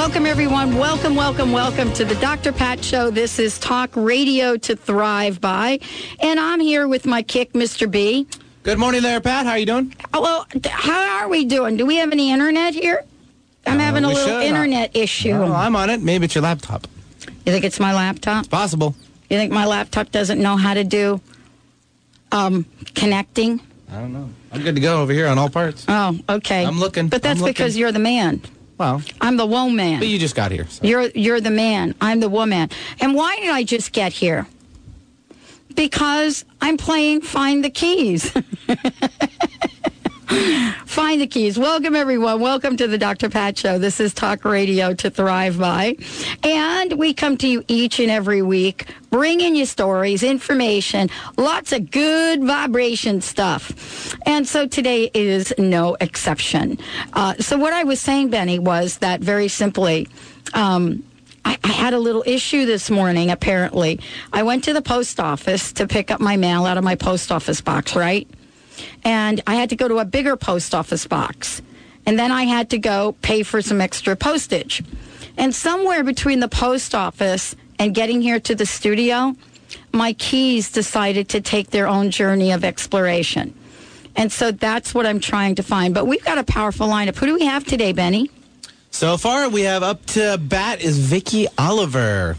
Welcome, everyone. Welcome, welcome, welcome to the Dr. Pat Show. This is Talk Radio to Thrive By. And I'm here with my kick, Mr. B. Good morning there, Pat. How are you doing? Oh, well, how are we doing? Do we have any internet here? I'm uh, having a little should. internet issue. Oh, I'm on it. Maybe it's your laptop. You think it's my laptop? It's possible. You think my laptop doesn't know how to do um, connecting? I don't know. I'm good to go over here on all parts. Oh, okay. I'm looking. But that's looking. because you're the man. Well, I'm the woman. But you just got here. So. You're you're the man. I'm the woman. And why did I just get here? Because I'm playing Find the Keys. Find the keys. Welcome, everyone. Welcome to the Dr. Pat Show. This is Talk Radio to Thrive By. And we come to you each and every week, bringing you stories, information, lots of good vibration stuff. And so today is no exception. Uh, so, what I was saying, Benny, was that very simply, um, I, I, had a little issue this morning, apparently. I went to the post office to pick up my mail out of my post office box, right? And I had to go to a bigger post office box. And then I had to go pay for some extra postage. And somewhere between the post office and getting here to the studio, my keys decided to take their own journey of exploration. And so that's what I'm trying to find. But we've got a powerful lineup. Who do we have today, Benny? So far, we have up to bat is Vicky Oliver.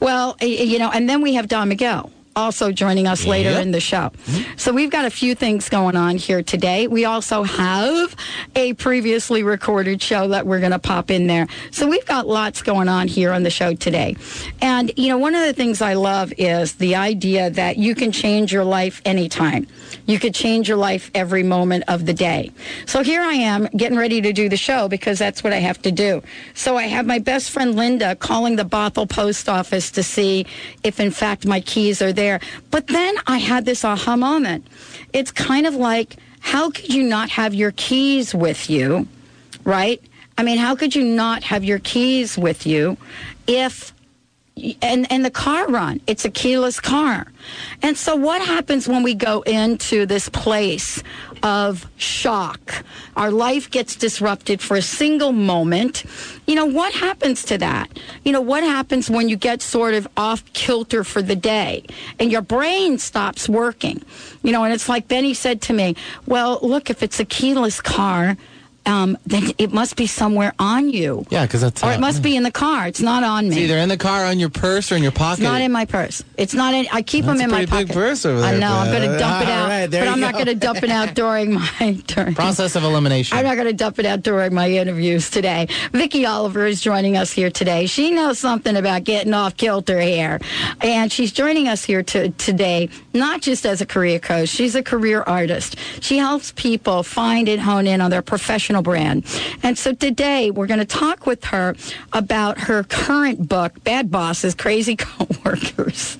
Well, you know, and then we have Don Miguel also joining us later yep. in the show. So we've got a few things going on here today. We also have a previously recorded show that we're going to pop in there. So we've got lots going on here on the show today. And, you know, one of the things I love is the idea that you can change your life anytime. You could change your life every moment of the day. So here I am getting ready to do the show because that's what I have to do. So I have my best friend Linda calling the Bothell post office to see if in fact my keys are there. But then I had this aha moment. It's kind of like, how could you not have your keys with you, right? I mean, how could you not have your keys with you if and and the car run. It's a keyless car. And so what happens when we go into this place of shock? Our life gets disrupted for a single moment. You know what happens to that? You know what happens when you get sort of off kilter for the day and your brain stops working? You know and it's like benny said to me well look if it's a keyless car um, then it must be somewhere on you. Yeah, because that's. Or it must be in the car. It's not on me. It's either in the car, on your purse, or in your pocket. It's not in my purse. It's not in. I keep that's them in my pocket. Big purse over there. I know. I'm going to dump it out, right, but I'm go. not going to dump it out during my during, process of elimination. I'm not going to dump it out during my interviews today. Vicky Oliver is joining us here today. She knows something about getting off kilter here, and she's joining us here to, today not just as a career coach. She's a career artist. She helps people find and hone in on their professional brand. And so today we're going to talk with her about her current book, Bad Bosses, Crazy Coworkers.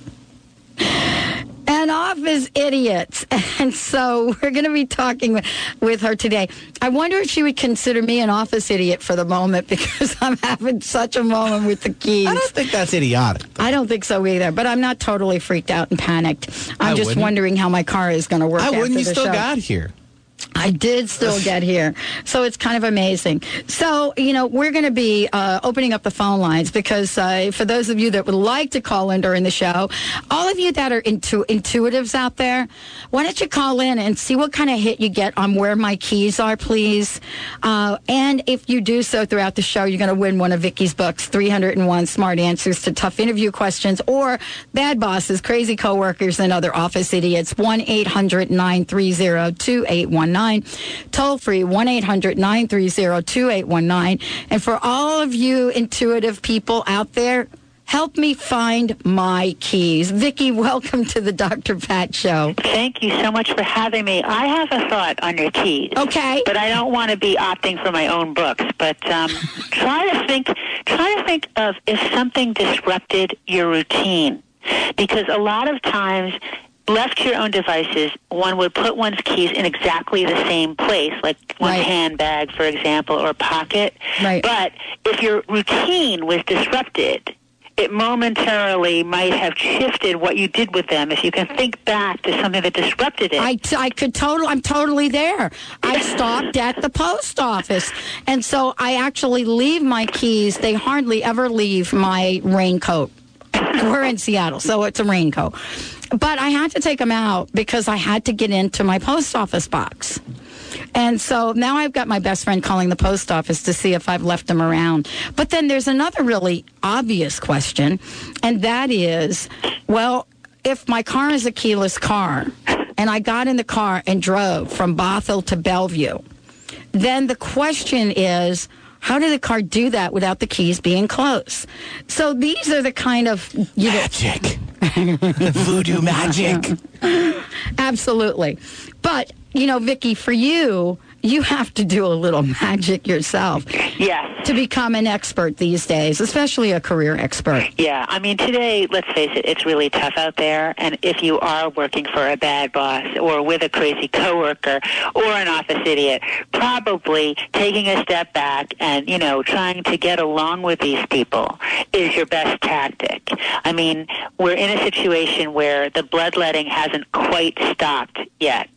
and office idiots. And so we're going to be talking with her today. I wonder if she would consider me an office idiot for the moment because I'm having such a moment with the keys. I don't think that's idiotic. I don't think so either, but I'm not totally freaked out and panicked. I'm I just wouldn't. wondering how my car is going to work. I wouldn't. You still show. got here. I did still get here. So it's kind of amazing. So, you know, we're going to be uh, opening up the phone lines because uh, for those of you that would like to call in during the show, all of you that are intu- intuitives out there, why don't you call in and see what kind of hit you get on where my keys are, please? Uh, and if you do so throughout the show, you're going to win one of Vicky's books, 301 Smart Answers to Tough Interview Questions or Bad Bosses, Crazy Coworkers, and Other Office Idiots. 1 800 930 2819. 2819. Toll free 1 800 930 2819. And for all of you intuitive people out there, help me find my keys. Vicky, welcome to the Dr. Pat Show. Thank you so much for having me. I have a thought on your keys. Okay. But I don't want to be opting for my own books. But um, try to think. Try to think of if something disrupted your routine, because a lot of times left to your own devices, one would put one's keys in exactly the same place, like one's Right. handbag, for example, or pocket. Right. But if your routine was disrupted, it momentarily might have shifted what you did with them. If you can think back to something that disrupted it. I, I could totally, I'm totally there. I stopped at the post office. And so I actually leave my keys. They hardly ever leave my raincoat. We're in Seattle, so it's a raincoat. But I had to take them out because I had to get into my post office box. And so now I've got my best friend calling the post office to see if I've left them around. But then there's another really obvious question, and that is well, if my car is a keyless car and I got in the car and drove from Bothell to Bellevue, then the question is, how did the car do that without the keys being close? So these are the kind of you know Magic. Voodoo magic. Absolutely. But, you know, Vicky, for you, you have to do a little magic yourself yes. to become an expert these days, especially a career expert. Yeah, I mean, today, let's face it, it's really tough out there. And if you are working for a bad boss or with a crazy coworker or an office idiot, probably taking a step back and, you know, trying to get along with these people is your best tactic. I mean, we're in a situation where the bloodletting hasn't quite stopped yet.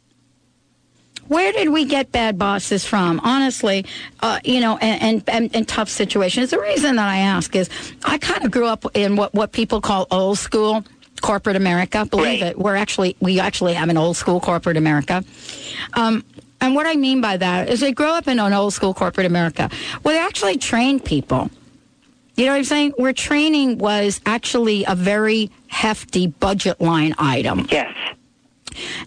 Where did we get bad bosses from? Honestly, uh, you know, and, and, and, tough situations. The reason that I ask is I kind of grew up in what, what people call old school corporate America. Believe Right. it, we're actually we actually have an old school corporate America. Um, and what I mean by that is they grow up in an old school corporate America where they actually train people. You know what I'm saying? Where training was actually a very hefty budget line item. Yes.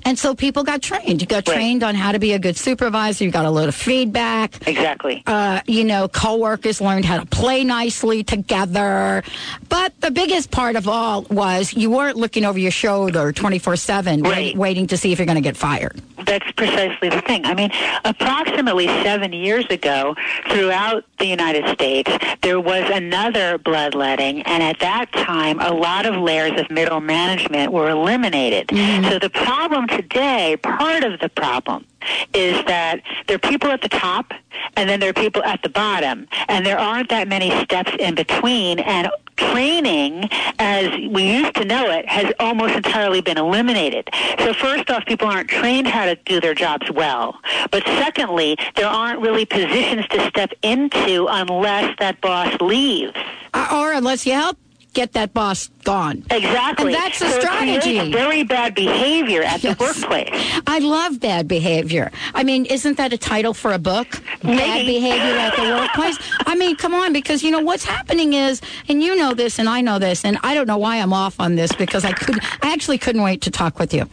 And so people got trained. You got Right. trained on how to be a good supervisor. You got a lot of feedback. Exactly. Uh, you know, coworkers learned how to play nicely together. But the biggest part of all was you weren't looking over your shoulder 24 7, Right. waiting to see if you're going to get fired. That's precisely the thing. I mean, approximately seven years ago, throughout the United States, there was another bloodletting, and at that time, a lot of layers of middle management were eliminated. So the problem today, part of the problem, is that there are people at the top, and then there are people at the bottom, and there aren't that many steps in between, and training, as we used to know it, has almost entirely been eliminated. So first off, people aren't trained how to do their jobs well. But secondly, there aren't really positions to step into unless that boss leaves. Uh, or unless you help get that boss gone. Exactly. And that's the so strategy. very bad behavior at Yes. the workplace. I love bad behavior. I mean, isn't that a title for a book? Bad behavior at the workplace. I mean, come on, because you know what's happening is, and you know this, and I know this, and I don't know why I'm off on this because I could, I actually couldn't wait to talk with you.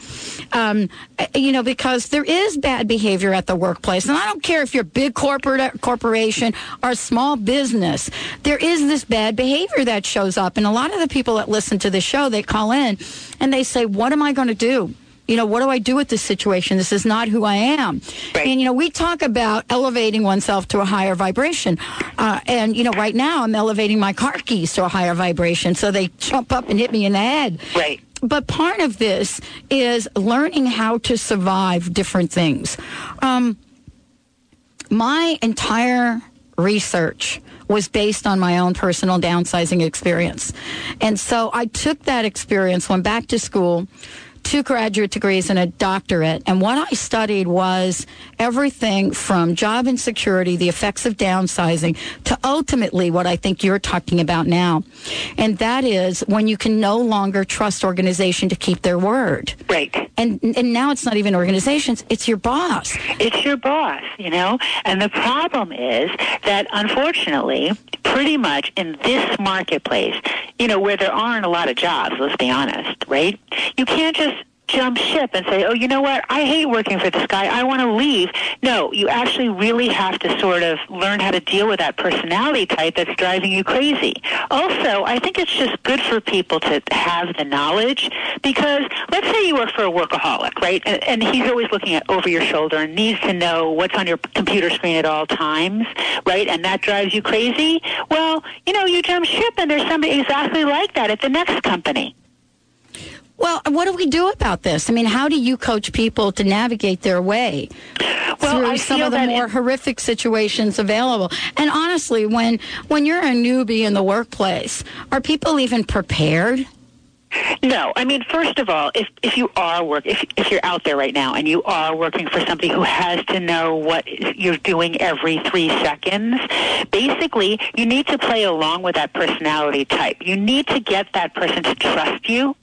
Um, uh, you know, because there is bad behavior at the workplace, and I don't care if you're a big corporate corporation or small business. There is this bad behavior that shows up, and a lot of the people that listen to the show, they call in and they say, "What am I going to do?" you know, what do I do with this situation? This is not who I am. Right. And, you know, we talk about elevating oneself to a higher vibration. Uh, and, you know, right now I'm elevating my car keys to a higher vibration so they jump up and hit me in the head. Right. But part of this is learning how to survive different things. Um, my entire research was based on my own personal downsizing experience. And so I took that experience, went back to school, two graduate degrees and a doctorate. And what I studied was everything from job insecurity, the effects of downsizing, to ultimately what I think you're talking about now. And that is when you can no longer trust organization to keep their word. Right. And, and now it's not even organizations, it's your boss. It's your boss, you know? And the problem is that unfortunately, pretty much in this marketplace, you know, where there aren't a lot of jobs, let's be honest, right? You can't just jump ship and say, oh, you know what? I hate working for this guy. I want to leave. No, you actually really have to sort of learn how to deal with that personality type that's driving you crazy. Also, I think it's just good for people to have the knowledge because let's say you work for a workaholic, right? And, and he's always looking at over your shoulder and needs to know what's on your computer screen at all times, right? And that drives you crazy. Well, you know, you jump ship and there's somebody exactly like that at the next company. Well, what do we do about this? I mean, how do you coach people to navigate their way Well, through I some of the more it- horrific situations available? And honestly, when when you're a newbie in the workplace, are people even prepared? No, I mean, first of all, if if you are work, if if you're out there right now and you are working for somebody who has to know what you're doing every three seconds, basically, you need to play along with that personality type. You need to get that person to trust you.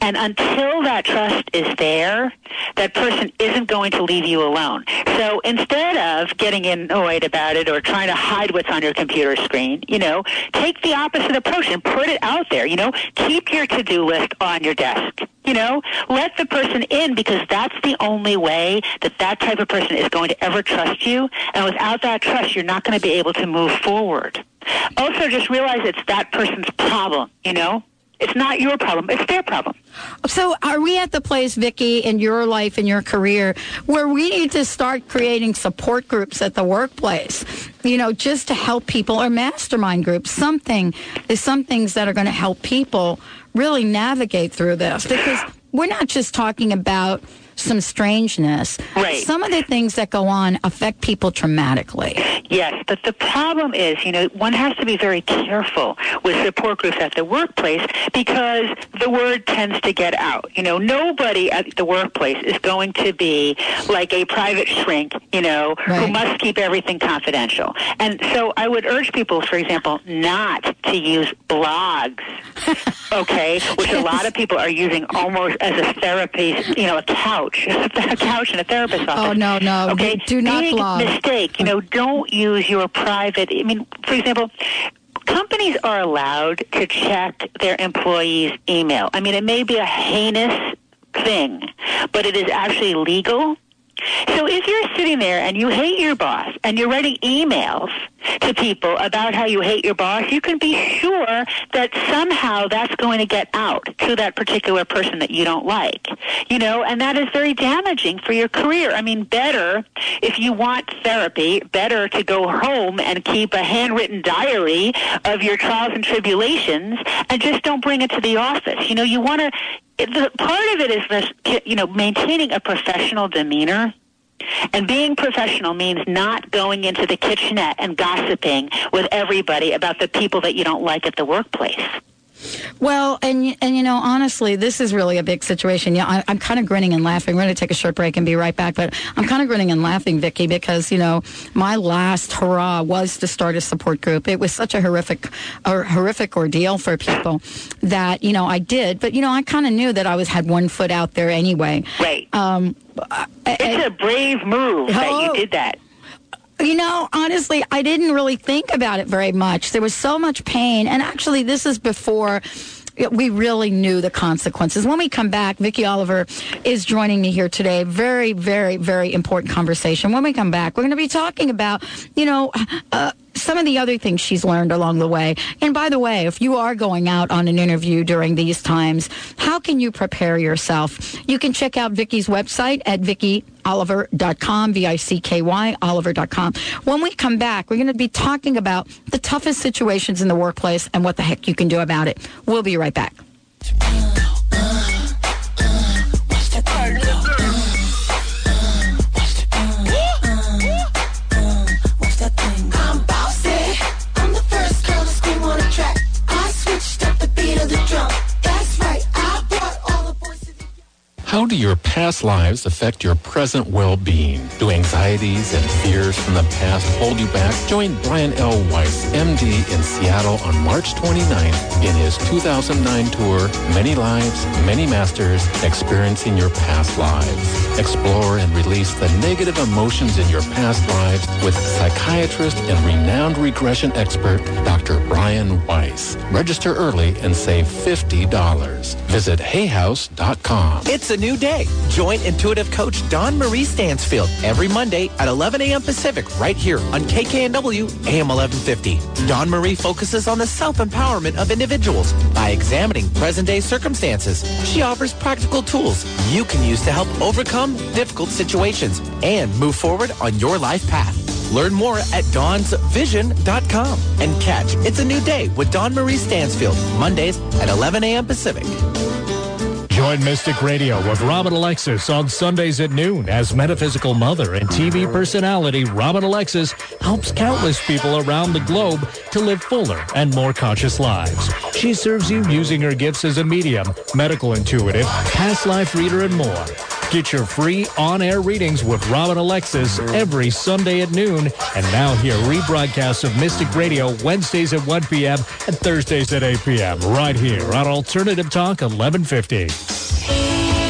And until that trust is there, that person isn't going to leave you alone. So instead of getting annoyed about it or trying to hide what's on your computer screen, you know, take the opposite approach and put it out there. You know, keep your to-do list on your desk. You know, let the person in because that's the only way that that type of person is going to ever trust you. And without that trust, you're not going to be able to move forward. Also, just realize it's that person's problem. You know, it's not your problem; it's their problem. So, are we at the place, Vicky, in your life, in your career, where we need to start creating support groups at the workplace? You know, just to help people, or mastermind groups. Something is some things that are going to help people really navigate through this because we're not just talking about some strangeness. Right. Some of the things that go on affect people traumatically. Yes, but the problem is, you know, one has to be very careful with support groups at the workplace because the word tends to get out. You know, nobody at the workplace is going to be like a private shrink, you know, who must keep everything confidential. And so I would urge people, for example, not to use blogs, okay, which a lot of people are using almost as a therapy, you know, a couch, a couch in a therapist's oh, office. Oh, no, no. Okay, Do not Big blog. mistake. You know, don't use your private. I mean, for example, companies are allowed to check their employees' email. I mean, it may be a heinous thing, but it is actually legal. So if you're sitting there and you hate your boss and you're writing emails to people about how you hate your boss, you can be sure that somehow that's going to get out to that particular person that you don't like. You know, and that is very damaging for your career. I mean, better if you want therapy, better to go home and keep a handwritten diary of your trials and tribulations and just don't bring it to the office. You know, you want to the part of it is this, you know, maintaining a professional demeanor. And being professional means not going into the kitchenette and gossiping with everybody about the people that you don't like at the workplace. Well, and and you know, honestly, this is really a big situation. Yeah, I, I'm kind of grinning and laughing. We're going to take a short break and be right back. But I'm kind of grinning and laughing, Vicky, because you know, my last hurrah was to start a support group. It was such a horrific, a horrific ordeal for people that you know I did. But you know, I kind of knew that I was had one foot out there anyway. Right. Um, it's a brave move that Oh. you did that. You know, honestly, I didn't really think about it very much. There was so much pain. And actually, this is before we really knew the consequences. When we come back, Vicky Oliver is joining me here today. Very, very, very important conversation. When we come back, we're going to be talking about, you know, uh, some of the other things she's learned along the way. And by the way, if you are going out on an interview during these times, how can you prepare yourself? You can check out Vicky's website at vickyoliver.com, V-I-C-K-Y, oliver.com. When we come back, we're going to be talking about the toughest situations in the workplace and what the heck you can do about it. We'll be right back. How do your past lives affect your present well-being? Do anxieties and fears from the past hold you back? Join Brian L. Weiss, MD, in Seattle on March 29th in his 2009 tour, Many Lives, Many Masters, Experiencing Your Past Lives. Explore and release the negative emotions in your past lives with psychiatrist and renowned regression expert, Dr. Brian Weiss. Register early and save $50. Visit hayhouse.com. It's a new day. Join intuitive coach Dawn Marie Stansfield every Monday at 11 a.m. Pacific right here on KKNW AM 1150. Dawn Marie focuses on the self-empowerment of individuals by examining present-day circumstances. She offers practical tools you can use to help overcome difficult situations and move forward on your life path. Learn more at dawnsvision.com and catch It's a New Day with Dawn Marie Stansfield Mondays at 11 a.m. Pacific. Join Mystic Radio with Robin Alexis on Sundays at noon as metaphysical mother and TV personality Robin Alexis helps countless people around the globe to live fuller and more conscious lives. She serves you using her gifts as a medium, medical intuitive, past life reader, and more. Get your free on-air readings with Robin Alexis every Sunday at noon, and now hear rebroadcasts of Mystic Radio Wednesdays at 1 p.m. and Thursdays at 8 p.m. right here on Alternative Talk 1150.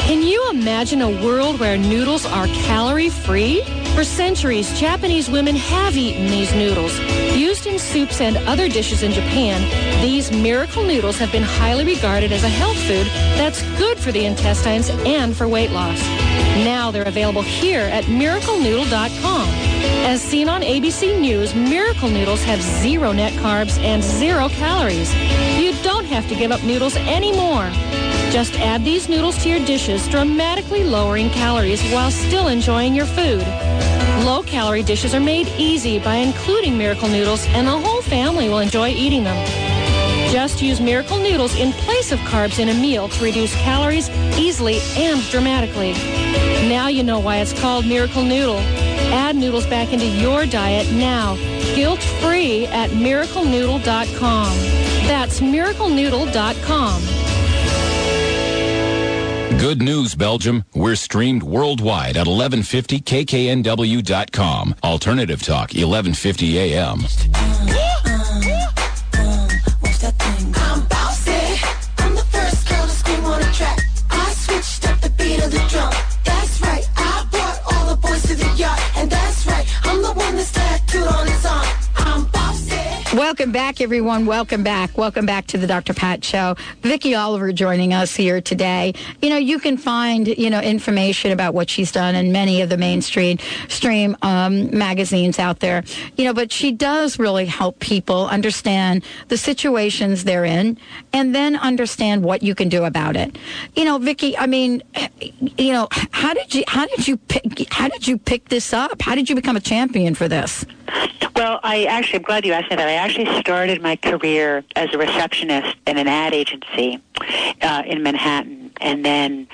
Can you imagine a world where noodles are calorie free? For centuries, Japanese women have eaten these noodles. Used in soups and other dishes in Japan, these miracle noodles have been highly regarded as a health food that's good for the intestines and for weight loss. Now they're available here at miraclenoodle.com. As seen on ABC News, Miracle Noodles have zero net carbs and zero calories. You don't have to give up noodles anymore. Just add these noodles to your dishes, dramatically lowering calories while still enjoying your food. Low-calorie dishes are made easy by including Miracle Noodles, and the whole family will enjoy eating them. Just use Miracle Noodles in place of carbs in a meal to reduce calories easily and dramatically. Now you know why it's called Miracle Noodle. Add noodles back into your diet now, guilt-free at miraclenoodle.com. That's miraclenoodle.com. Good news, Belgium. We're streamed worldwide at 1150kknw.com. Alternative Talk, 1150 AM. Welcome back, everyone. Welcome back. Welcome back to the Dr. Pat Show. Vicky Oliver joining us here today. You know, you can find, you know, information about what she's done in many of the mainstream stream um, magazines out there. You know, but she does really help people understand the situations they're in and then understand what you can do about it. You know, Vicky, I mean, you know, how did you how did you pick how did you pick this up? How did you become a champion for this? Well, I actually, I'm glad you asked me that. I actually started my career as a receptionist in an ad agency uh, in Manhattan and then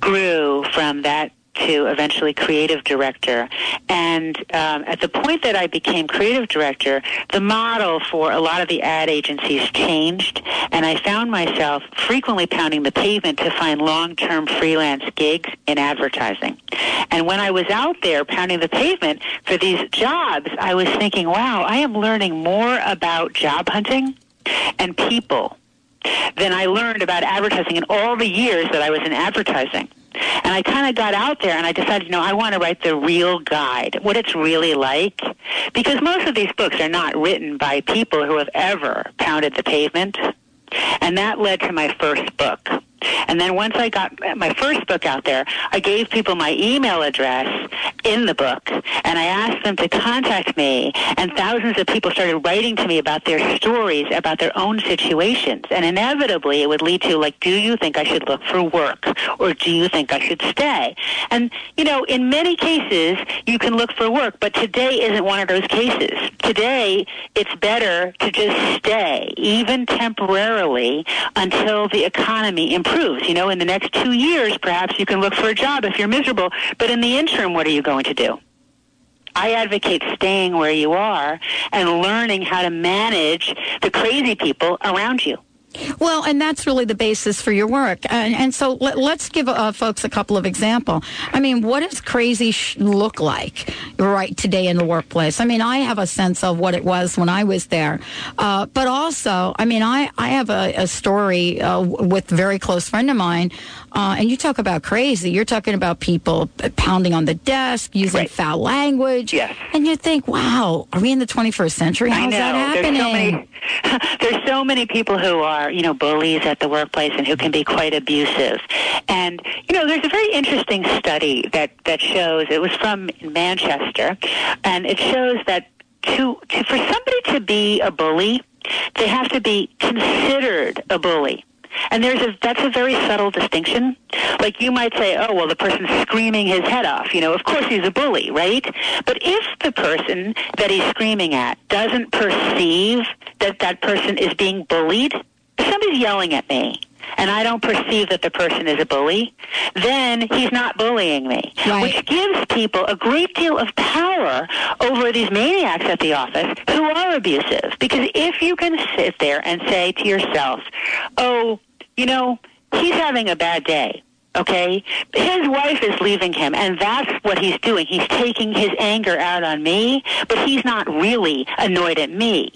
grew from that to eventually creative director. And um, at the point that I became creative director, the model for a lot of the ad agencies changed, and I found myself frequently pounding the pavement to find long-term freelance gigs in advertising. And when I was out there pounding the pavement for these jobs, I was thinking, wow, I am learning more about job hunting and people than I learned about advertising in all the years that I was in advertising. And I kind of got out there and I decided, you know, I want to write the real guide, what it's really like. Because most of these books are not written by people who have ever pounded the pavement. And that led to my first book. And then once I got my first book out there, I gave people my email address in the book, and I asked them to contact me, and thousands of people started writing to me about their stories, about their own situations. And inevitably, it would lead to, like, do you think I should look for work, or do you think I should stay? And, you know, in many cases, you can look for work, but today isn't one of those cases. Today, it's better to just stay, even temporarily, until the economy improves. You know, in the next two years, perhaps you can look for a job if you're miserable, but in the interim, what are you going to do? I advocate staying where you are and learning how to manage the crazy people around you. Well, and that's really the basis for your work. And, and so let, us give uh, folks a couple of example. I mean, what does crazy sh- look like right today in the workplace? I mean, I have a sense of what it was when I was there, uh, but also, I mean, I I have a, a story uh, with a very close friend of mine. Uh, and you talk about crazy. You're talking about people pounding on the desk, using Right. foul language. Yes. And you think, wow, are we in the 21st century? How's that There's so many. There's so many people who are, you know, bullies at the workplace and who can be quite abusive. And you know, there's a very interesting study that that shows. It was from Manchester, and it shows that to, to for somebody to be a bully, they have to be considered a bully. And there's a that's a very subtle distinction. Like you might say, oh well, the person's screaming his head off. You know, of course he's a bully, right? But if the person that he's screaming at doesn't perceive that that person is being bullied, if somebody's yelling at me and I don't perceive that the person is a bully, then he's not bullying me. Right. Which gives people a great deal of power over these maniacs at the office who are abusive. Because if you can sit there and say to yourself, oh, you know, he's having a bad day. Okay? His wife is leaving him, and that's what he's doing. He's taking his anger out on me, but he's not really annoyed at me.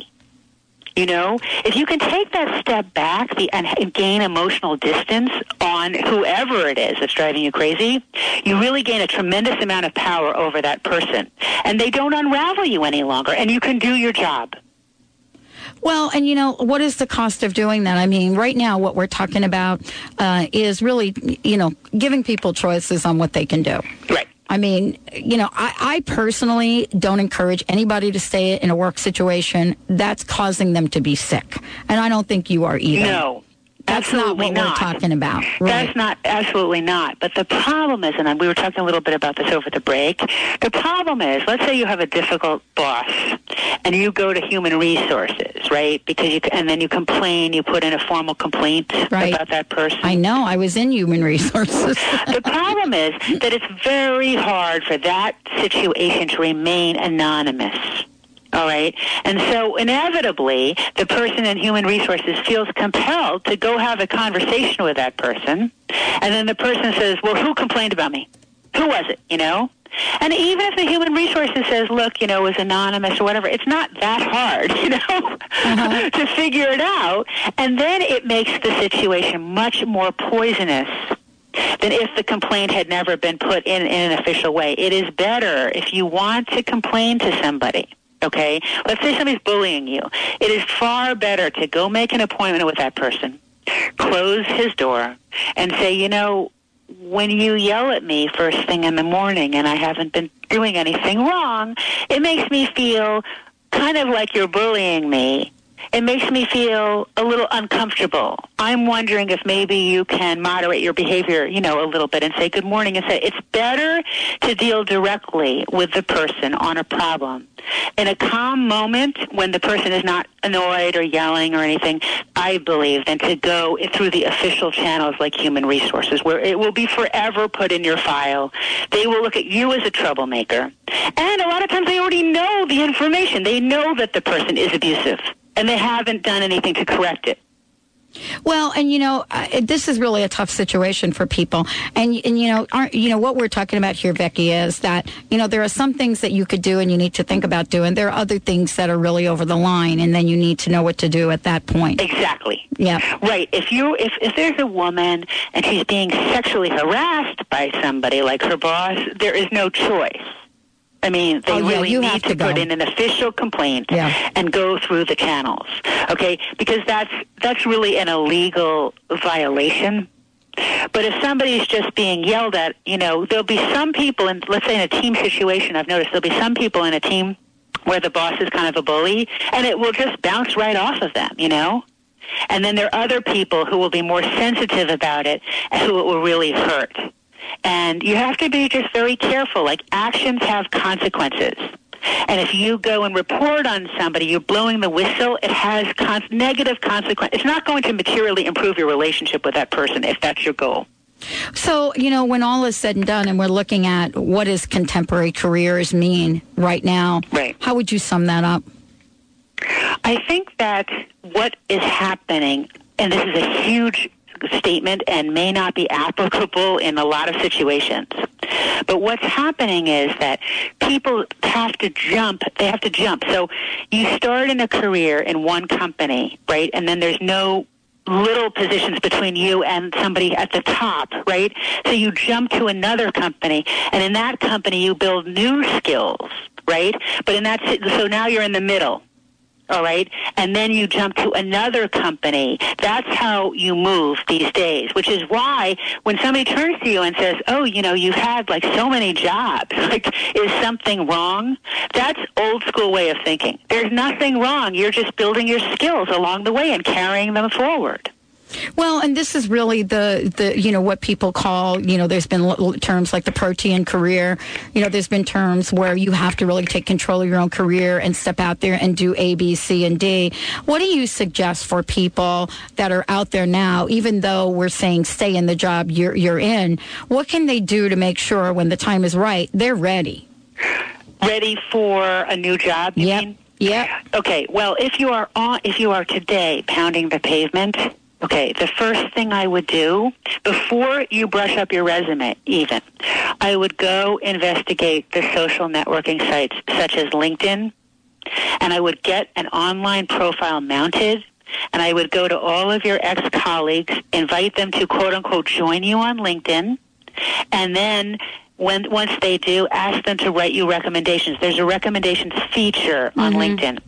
You know, if you can take that step back the, and gain emotional distance on whoever it is that's driving you crazy, you really gain a tremendous amount of power over that person. And they don't unravel you any longer, and you can do your job. Well, and you know, what is the cost of doing that? I mean, right now, what we're talking about uh, is really, you know, giving people choices on what they can do. Right. I mean, you know, I, I personally don't encourage anybody to stay in a work situation that's causing them to be sick. And I don't think you are either. No. That's not what not. we're talking about. Right. That's not absolutely not. But the problem is, and we were talking a little bit about this over the break. The problem is, let's say you have a difficult boss, and you go to human resources, right? Because you and then you complain, you put in a formal complaint Right. about that person. I know. I was in human resources. the problem is that it's very hard for that situation to remain anonymous. All right. And so inevitably, the person in human resources feels compelled to go have a conversation with that person. And then the person says, well, who complained about me? Who was it? You know? And even if the human resources says, look, you know, it was anonymous or whatever, it's not that hard, you know, uh-huh. to figure it out. And then it makes the situation much more poisonous than if the complaint had never been put in in an official way. It is better if you want to complain to somebody. Okay, let's say somebody's bullying you. It is far better to go make an appointment with that person, close his door, and say, you know, when you yell at me first thing in the morning and I haven't been doing anything wrong, it makes me feel kind of like you're bullying me. It makes me feel a little uncomfortable. I'm wondering if maybe you can moderate your behavior, you know, a little bit and say good morning and say it's better to deal directly with the person on a problem. In a calm moment when the person is not annoyed or yelling or anything, I believe, than to go through the official channels like human resources where it will be forever put in your file. They will look at you as a troublemaker. And a lot of times they already know the information. They know that the person is abusive and they haven't done anything to correct it. Well, and you know, uh, this is really a tough situation for people. And and you know, aren't you know what we're talking about here, Becky, is that you know there are some things that you could do and you need to think about doing. There are other things that are really over the line, and then you need to know what to do at that point. Exactly. Yeah. Right. If you if if there's a woman and she's being sexually harassed by somebody like her boss, there is no choice. I mean, they Oh, yeah, really need to, to put in an official complaint Yeah. and go through the channels. Okay? Because that's that's really an illegal violation. But if somebody's just being yelled at, you know, there'll be some people in let's say in a team situation, I've noticed there'll be some people in a team where the boss is kind of a bully and it will just bounce right off of them, you know? And then there are other people who will be more sensitive about it and who it will really hurt. And you have to be just very careful. Like actions have consequences. And if you go and report on somebody, you're blowing the whistle, it has con- negative consequences. It's not going to materially improve your relationship with that person if that's your goal. So, you know, when all is said and done and we're looking at what does contemporary careers mean right now, Right. how would you sum that up? I think that what is happening, and this is a huge statement and may not be applicable in a lot of situations, but what's happening is that people have to jump. They have to jump. So you start in a career in one company, right? And then there's no little positions between you and somebody at the top, right? So you jump to another company, and in that company you build new skills, right? But in that, so now you're in the middle. All right. And then you jump to another company. That's how you move these days, which is why when somebody turns to you and says, Oh, you know, you've had like so many jobs, like, is something wrong? That's old school way of thinking. There's nothing wrong. You're just building your skills along the way and carrying them forward. Well, and this is really the the you know what people call you know there's been terms like the protean career. You know, there's been terms where you have to really take control of your own career and step out there and do A, B, C, and D. What do you suggest for people that are out there now, even though we're saying stay in the job you're you're in? What can they do to make sure when the time is right they're ready? Ready for a new job? Yeah. Yep. Okay. Well, if you are on, if you are today pounding the pavement, okay, the first thing I would do before you brush up your resume, even, I would go investigate the social networking sites such as LinkedIn, and I would get an online profile mounted. And I would go to all of your ex-colleagues, invite them to quote unquote join you on LinkedIn, and then when once they do, ask them to write you recommendations. There's a recommendations feature on mm-hmm. LinkedIn.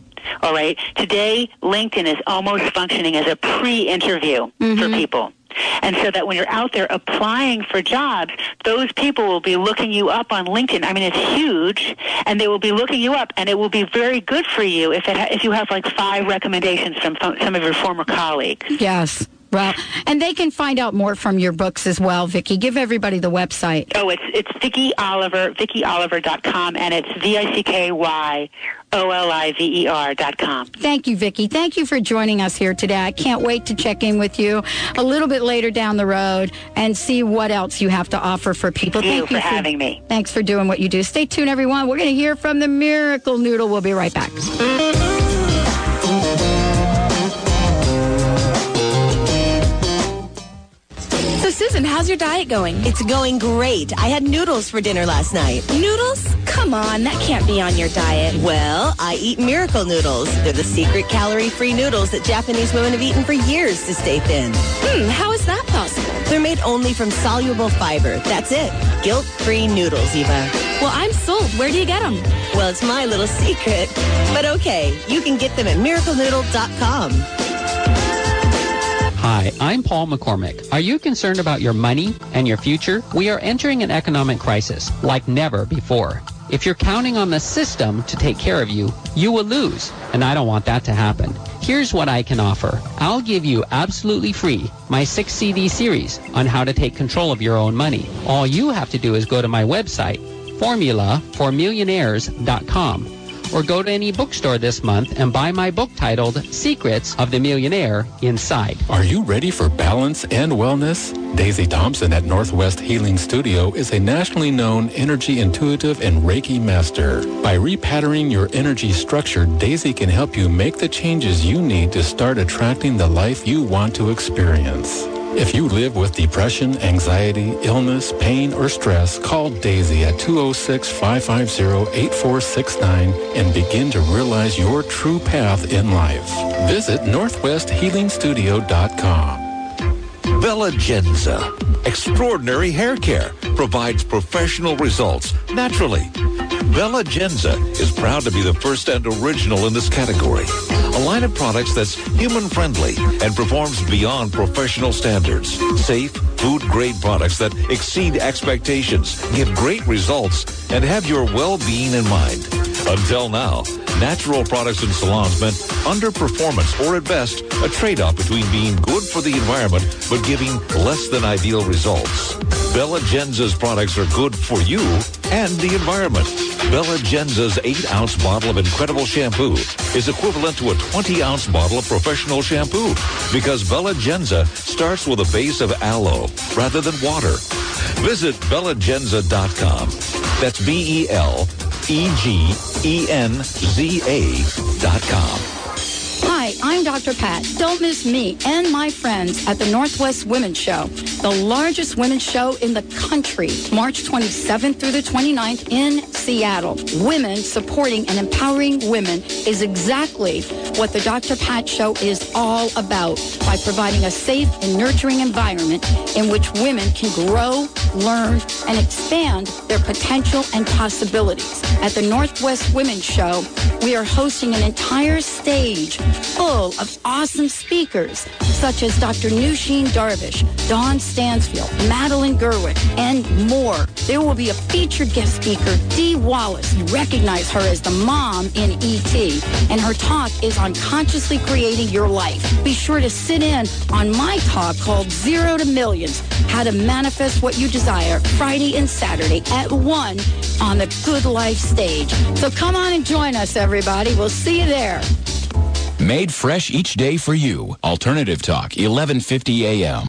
All right. Today, LinkedIn is almost functioning as a pre-interview for mm-hmm. people. And so that when you're out there applying for jobs, those people will be looking you up on LinkedIn. I mean, it's huge, and they will be looking you up, and it will be very good for you if it ha- if you have like five recommendations from some of your former colleagues. Yes. Well, and they can find out more from your books as well, Vicky. Give everybody the website. Oh, it's it's Vicky Oliver, VickyOliver.com, and it's V I C K Y O L I V E R dot com. Thank you, Vicky. Thank you for joining us here today. I can't wait to check in with you a little bit later down the road and see what else you have to offer for people. Thank you Thank for having me. Thanks for doing what you do. Stay tuned, everyone. We're going to hear from the Miracle Noodle. We'll be right back. Susan, how's your diet going? It's going great. I had noodles for dinner last night. Noodles? Come on, that can't be on your diet. Well, I eat miracle noodles. They're the secret calorie-free noodles that Japanese women have eaten for years to stay thin. Hmm, how is that possible? They're made only from soluble fiber. That's it. Guilt-free noodles, Eva. Well, I'm sold. Where do you get them? Well, it's my little secret. But okay, you can get them at miraclenoodle.com. Hi, I'm Paul McCormick. Are you concerned about your money and your future? We are entering an economic crisis like never before. If you're counting on the system to take care of you, you will lose, and I don't want that to happen. Here's what I can offer. I'll give you absolutely free my 6 CD series on how to take control of your own money. All you have to do is go to my website, formulaformillionaires.com, or go to any bookstore this month and buy my book titled Secrets of the Millionaire Inside. Are you ready for balance and wellness? Daisy Thompson at Northwest Healing Studio is a nationally known energy intuitive and Reiki master. By repatterning your energy structure, Daisy can help you make the changes you need to start attracting the life you want to experience. If you live with depression, anxiety, illness, pain, or stress, call Daisy at 206-550-8469 and begin to realize your true path in life. Visit northwesthealingstudio.com. Bella Genza. Extraordinary hair care provides professional results naturally. Bella Genza is proud to be the first and original in this category. A line of products that's human friendly and performs beyond professional standards. Safe, food grade products that exceed expectations, give great results, and have your well being in mind. Until now, natural products in salons meant underperformance or at best a trade-off between being good for the environment but giving less than ideal results. Bella Genza's products are good for you and the environment. Bella Genza's 8-ounce bottle of incredible shampoo is equivalent to a 20-ounce bottle of professional shampoo because Bella Genza starts with a base of aloe rather than water. Visit bellagenza.com. That's B-E-L E-G-E-N-Z-A dot com. Hi, I'm Dr. Pat. Don't miss me and my friends at the Northwest Women's Show, the largest women's show in the country, March 27th through the 29th in Seattle. Women supporting and empowering women is exactly what the Dr. Pat Show is all about by providing a safe and nurturing environment in which women can grow, learn, and expand their potential and possibilities. At the Northwest Women's Show, we are hosting an entire stage full of awesome speakers such as Dr. Nushin Darvish, Dawn Stansfield, Madeline Gerwick, and more. There will be a featured guest speaker, Dee Wallace. You recognize her as the mom in E.T., and her talk is on consciously creating your life. Be sure to sit in on my talk called Zero to Millions, How to Manifest What You Desire, Friday and Saturday at 1 on the Good Life stage. So come on and join us, everybody. We'll see you there. Made fresh each day for you. Alternative Talk, 1150 a.m.